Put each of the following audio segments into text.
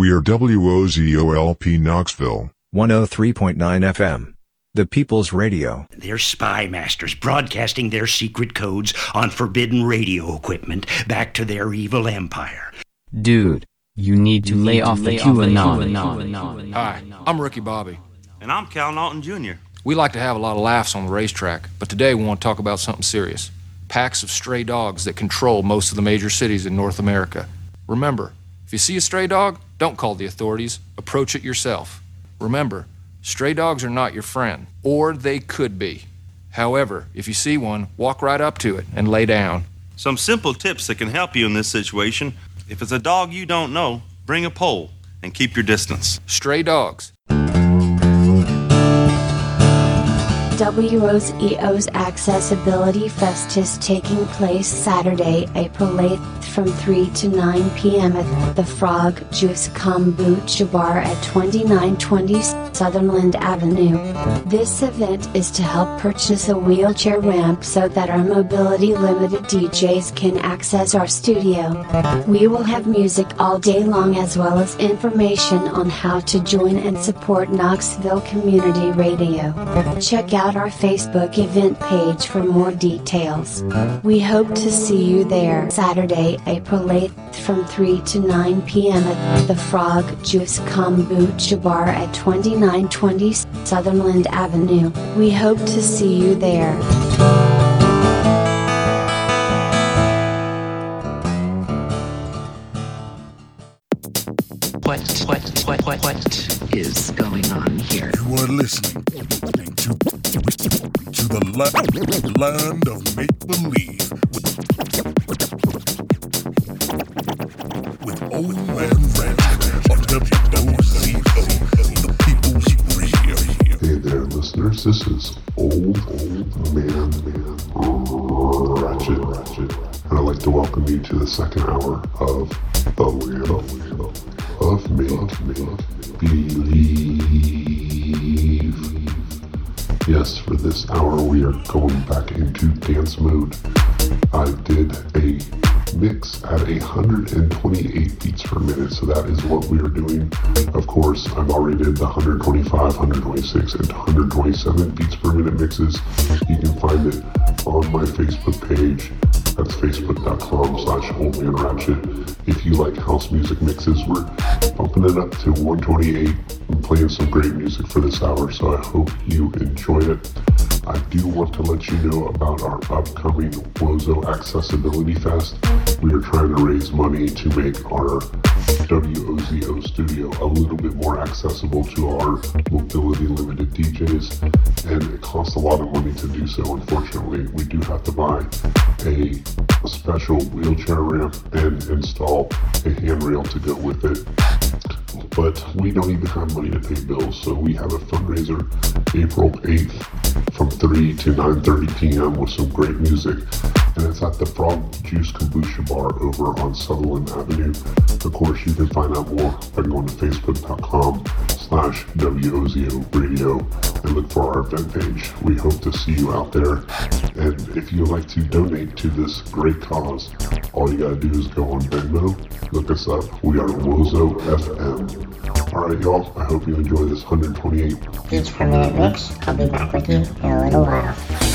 We are WOZOLP Knoxville. 103.9 FM. The People's Radio. They're spy masters broadcasting their secret codes on forbidden radio equipment back to their evil empire. Dude, you need to lay off the QAnon. Hi, I'm Ricky Bobby. And I'm Cal Naughton Jr. We like to have a lot of laughs on the racetrack, but today we want to talk about something serious packs of stray dogs that control most of the major cities in North America. Remember, if you see a stray dog, don't call the authorities, approach it yourself. Remember, stray dogs are not your friend, or they could be. However, if you see one, walk right up to it and lay down. Some simple tips that can help you in this situation. If it's a dog you don't know, bring a pole and keep your distance. Stray dogs. WO's EO's Accessibility Fest is taking place Saturday, April 8th from 3 to 9 p.m. at the Frog Juice Kombucha Bar at 2920 Sutherland Avenue. This event is to help purchase a wheelchair ramp so that our mobility limited DJs can access our studio. We will have music all day long as well as information on how to join and support Knoxville Community Radio. Check out our Facebook event page for more details. We hope to see you there Saturday, April 8th from 3 to 9 p.m. at the Frog Juice Kombucha Bar at 2920 Sutherland Avenue. We hope to see you there. What, what, what, what, what is going on here? You are listening to, to the la- land of make believe This is Old Old Man Man Ratchet Ratchet, and I'd like to welcome you to the second hour of the Land of Make Believe. Yes, for this hour we are going back into dance mode. I did mix at 128 beats per minute, so that is what we are doing. Of course, I've already did the 125, 126, and 127 beats per minute mixes. You can find it on my Facebook page. That's facebook.com slash oldmanratchet. If you like house music mixes, we're bumping it up to 128 and playing some great music for this hour, so I hope you enjoy it. I do want to let you know about our upcoming Wozo Accessibility Fest. We are trying to raise money to make our WOZO studio a little bit more accessible to our mobility limited DJs, and it costs a lot of money to do so. Unfortunately, we do have to buy a, a special wheelchair ramp and install a handrail to go with it but we don't even have money to pay bills, so we have a fundraiser April 8th from 3 to 9.30 p.m. with some great music, and it's at the Frog Juice Kombucha Bar over on Sutherland Avenue. Of course, you can find out more by going to facebook.com slash WOZO radio and look for our event page. We hope to see you out there, and if you'd like to donate to this great cause, all you gotta do is go on Venmo, look us up. We are Wozo FM. Alright, y'all. I hope you enjoy this 128 beats per minute mix. I'll be back with you in a little while.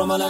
From a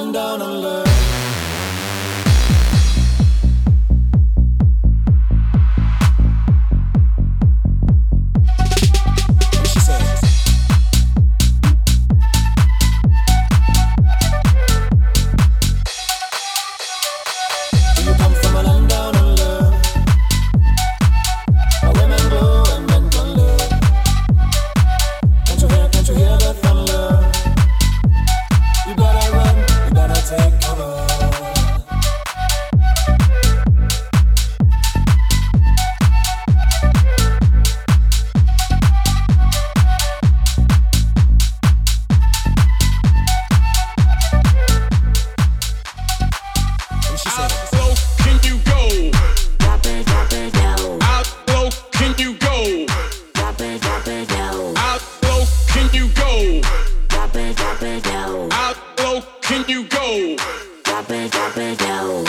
you go. Drop it, drop it, down.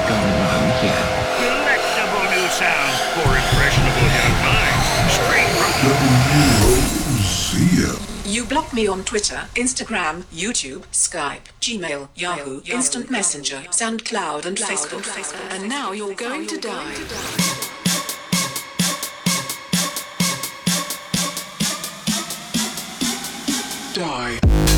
Going on here? Delectable new sounds for impressionable young minds. Straight from You block me on Twitter, Instagram, YouTube, Skype, Gmail, Yahoo, Instant Messenger, SoundCloud, and Facebook. And now you're going to die. Die.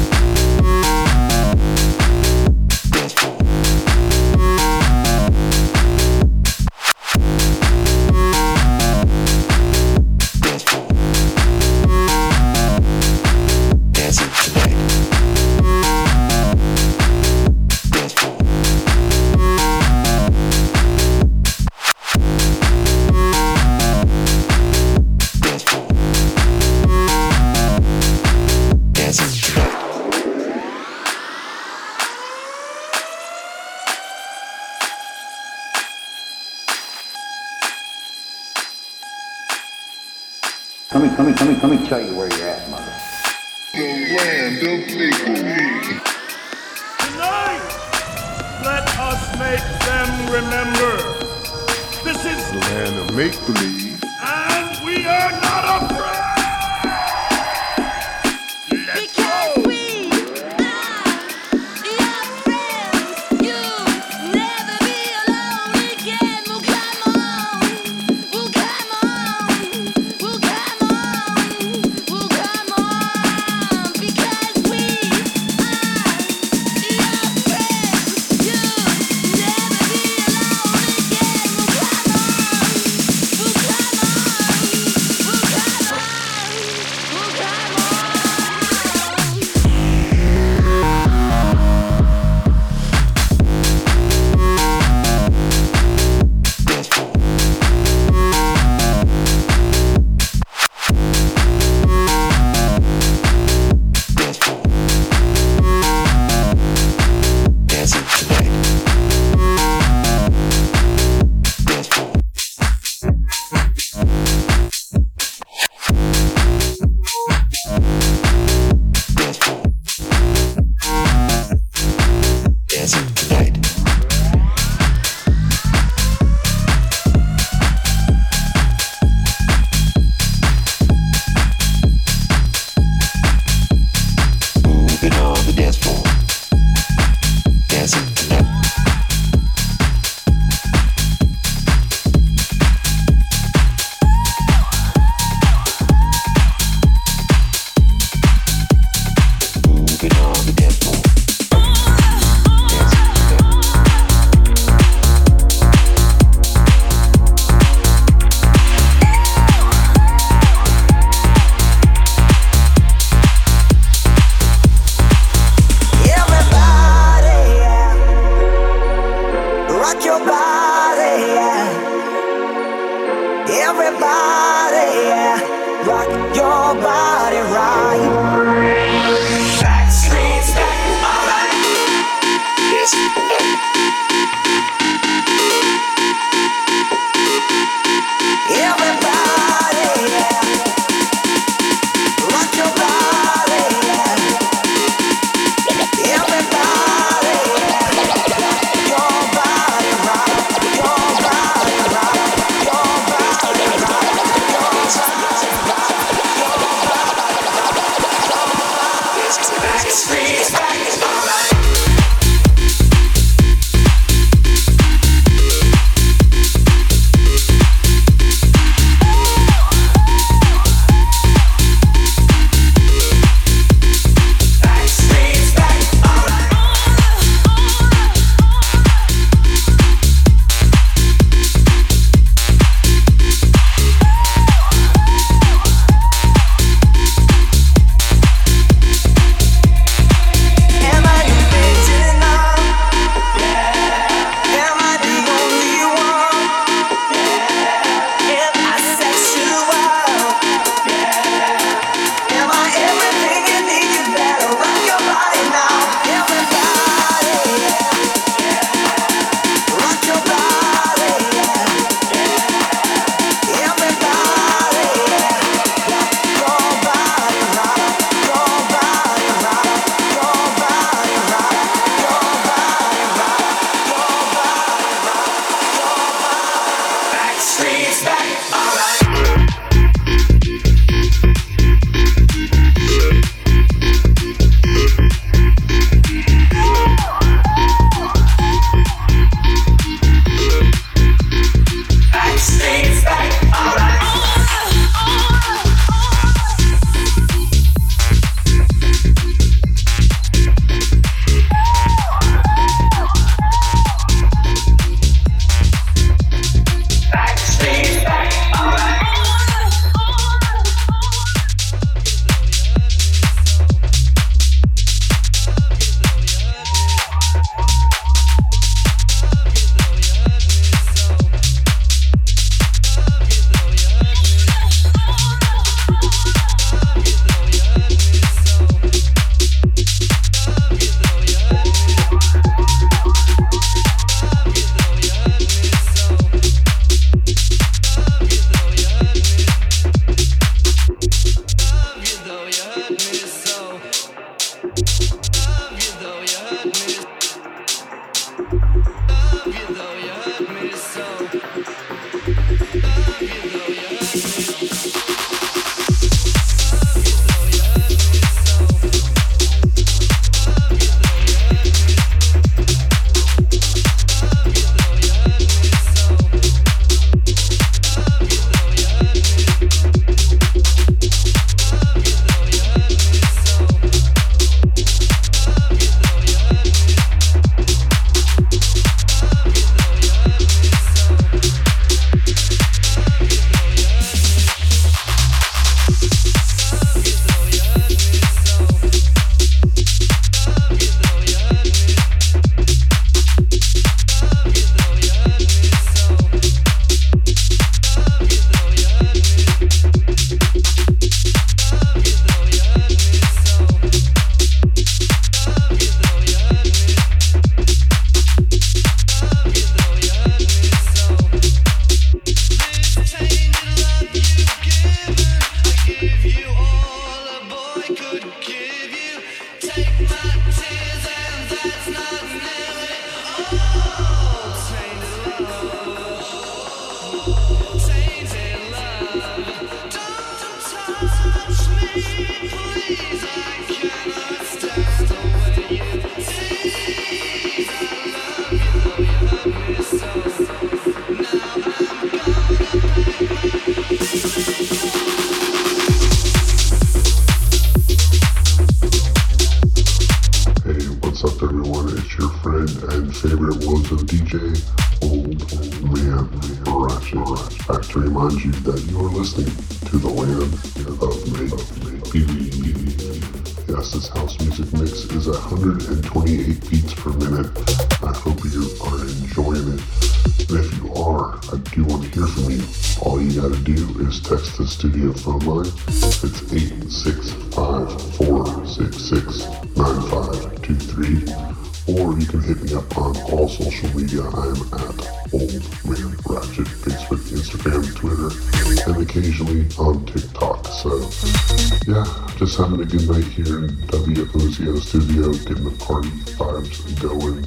Having a good night here in WOZO studio, getting the party vibes going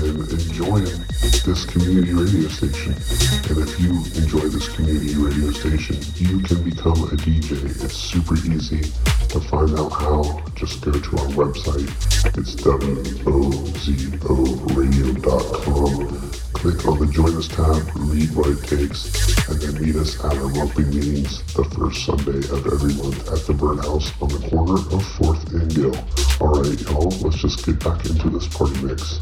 and enjoying this community radio station. And if you enjoy this community radio station, you can become a DJ. It's super easy to find out how. Just go to our website. It's WOZOradio.com. Click on the Join Us tab, read what it takes, and then meet us at our monthly meetings the first Sunday of every month at the Birdhouse on the corner of 4th and Gill. Alright, y'all, let's just get back into this party mix.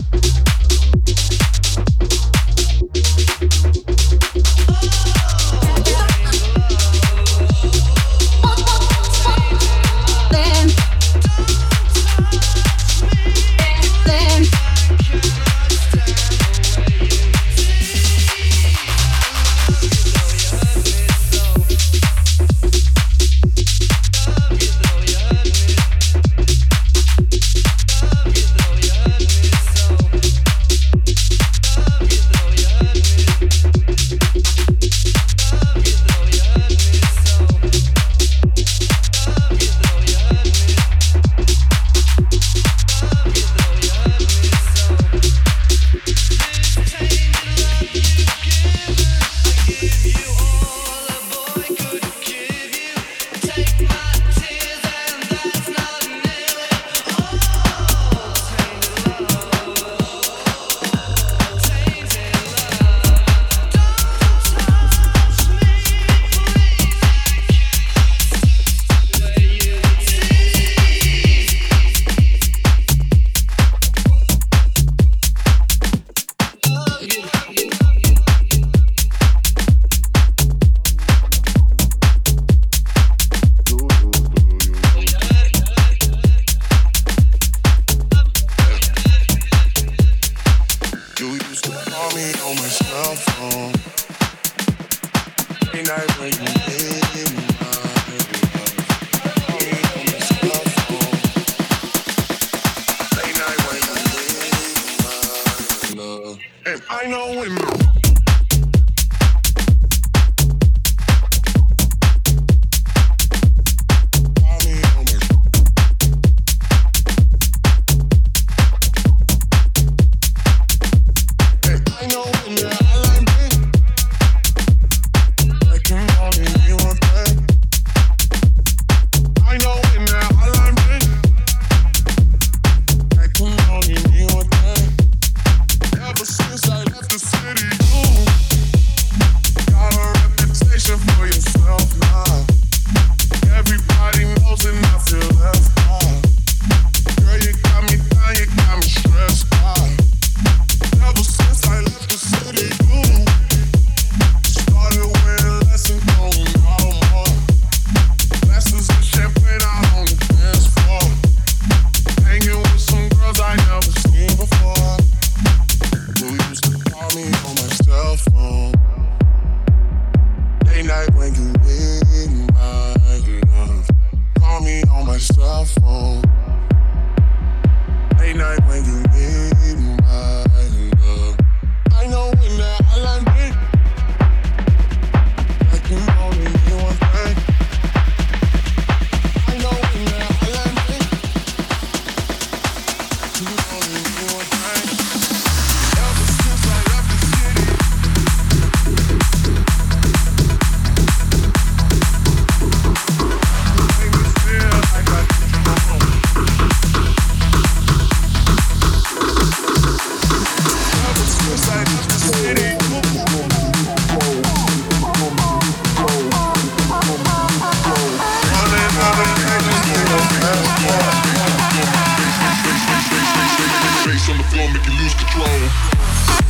on the floor, make you lose control.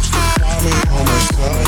Stop me on myself.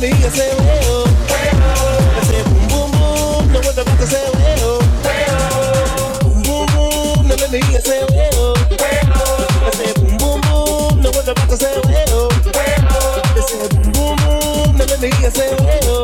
me, I say, well, I say, boom, boom, boom, no one's about to say, well, boom, boom, boom, let me, I say, boom, boom, boom, no one's about to say, well, I say, boom, boom, boom, now let me, say, well.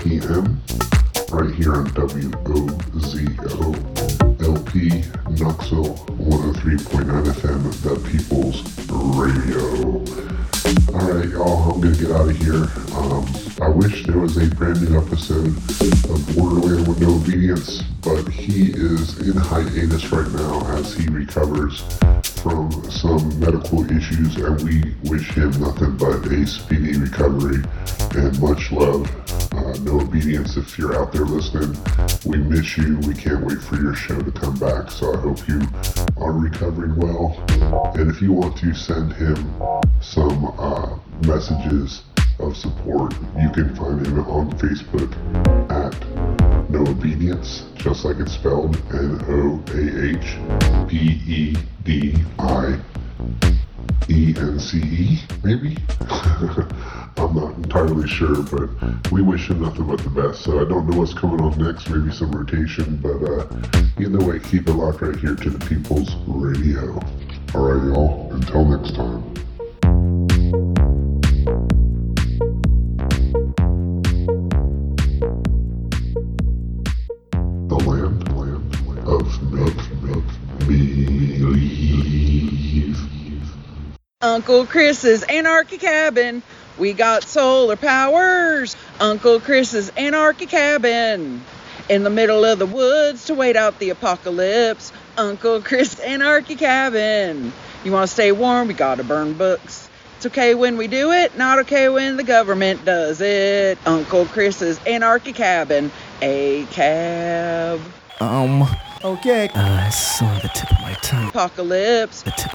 p.m. right here on WOZO LP Knoxville 103.9 FM, The People's Radio. Alright, y'all, I'm gonna get out of here. Um, I wish there was a brand new episode of Borderland with No Obedience, but he is in hiatus right now as he recovers from some medical issues, and we wish him nothing but a speedy recovery and much love. Uh, no obedience if you're out there listening. We miss you. We can't wait for your show to come back. So I hope you are recovering well. And if you want to send him some uh, messages of support, you can find him on Facebook at No Obedience, just like it's spelled N O A H B E D I E N C E, maybe? I'm not entirely sure, but we wish him nothing but the best. So I don't know what's coming on next, maybe some rotation, but uh, either way, keep it locked right here to the People's Radio. Alright, y'all, until next time. The land, land land of make, make, believe. Uncle Chris's Anarchy Cabin. We got solar powers. Uncle Chris's Anarchy Cabin. In the middle of the woods to wait out the apocalypse. Uncle Chris's Anarchy Cabin. You want to stay warm? We gotta burn books. It's okay when we do it, not okay when the government does it. Uncle Chris's Anarchy Cabin. A cab. Um. Okay. Uh, it's on the tip of my tongue. Apocalypse. The tip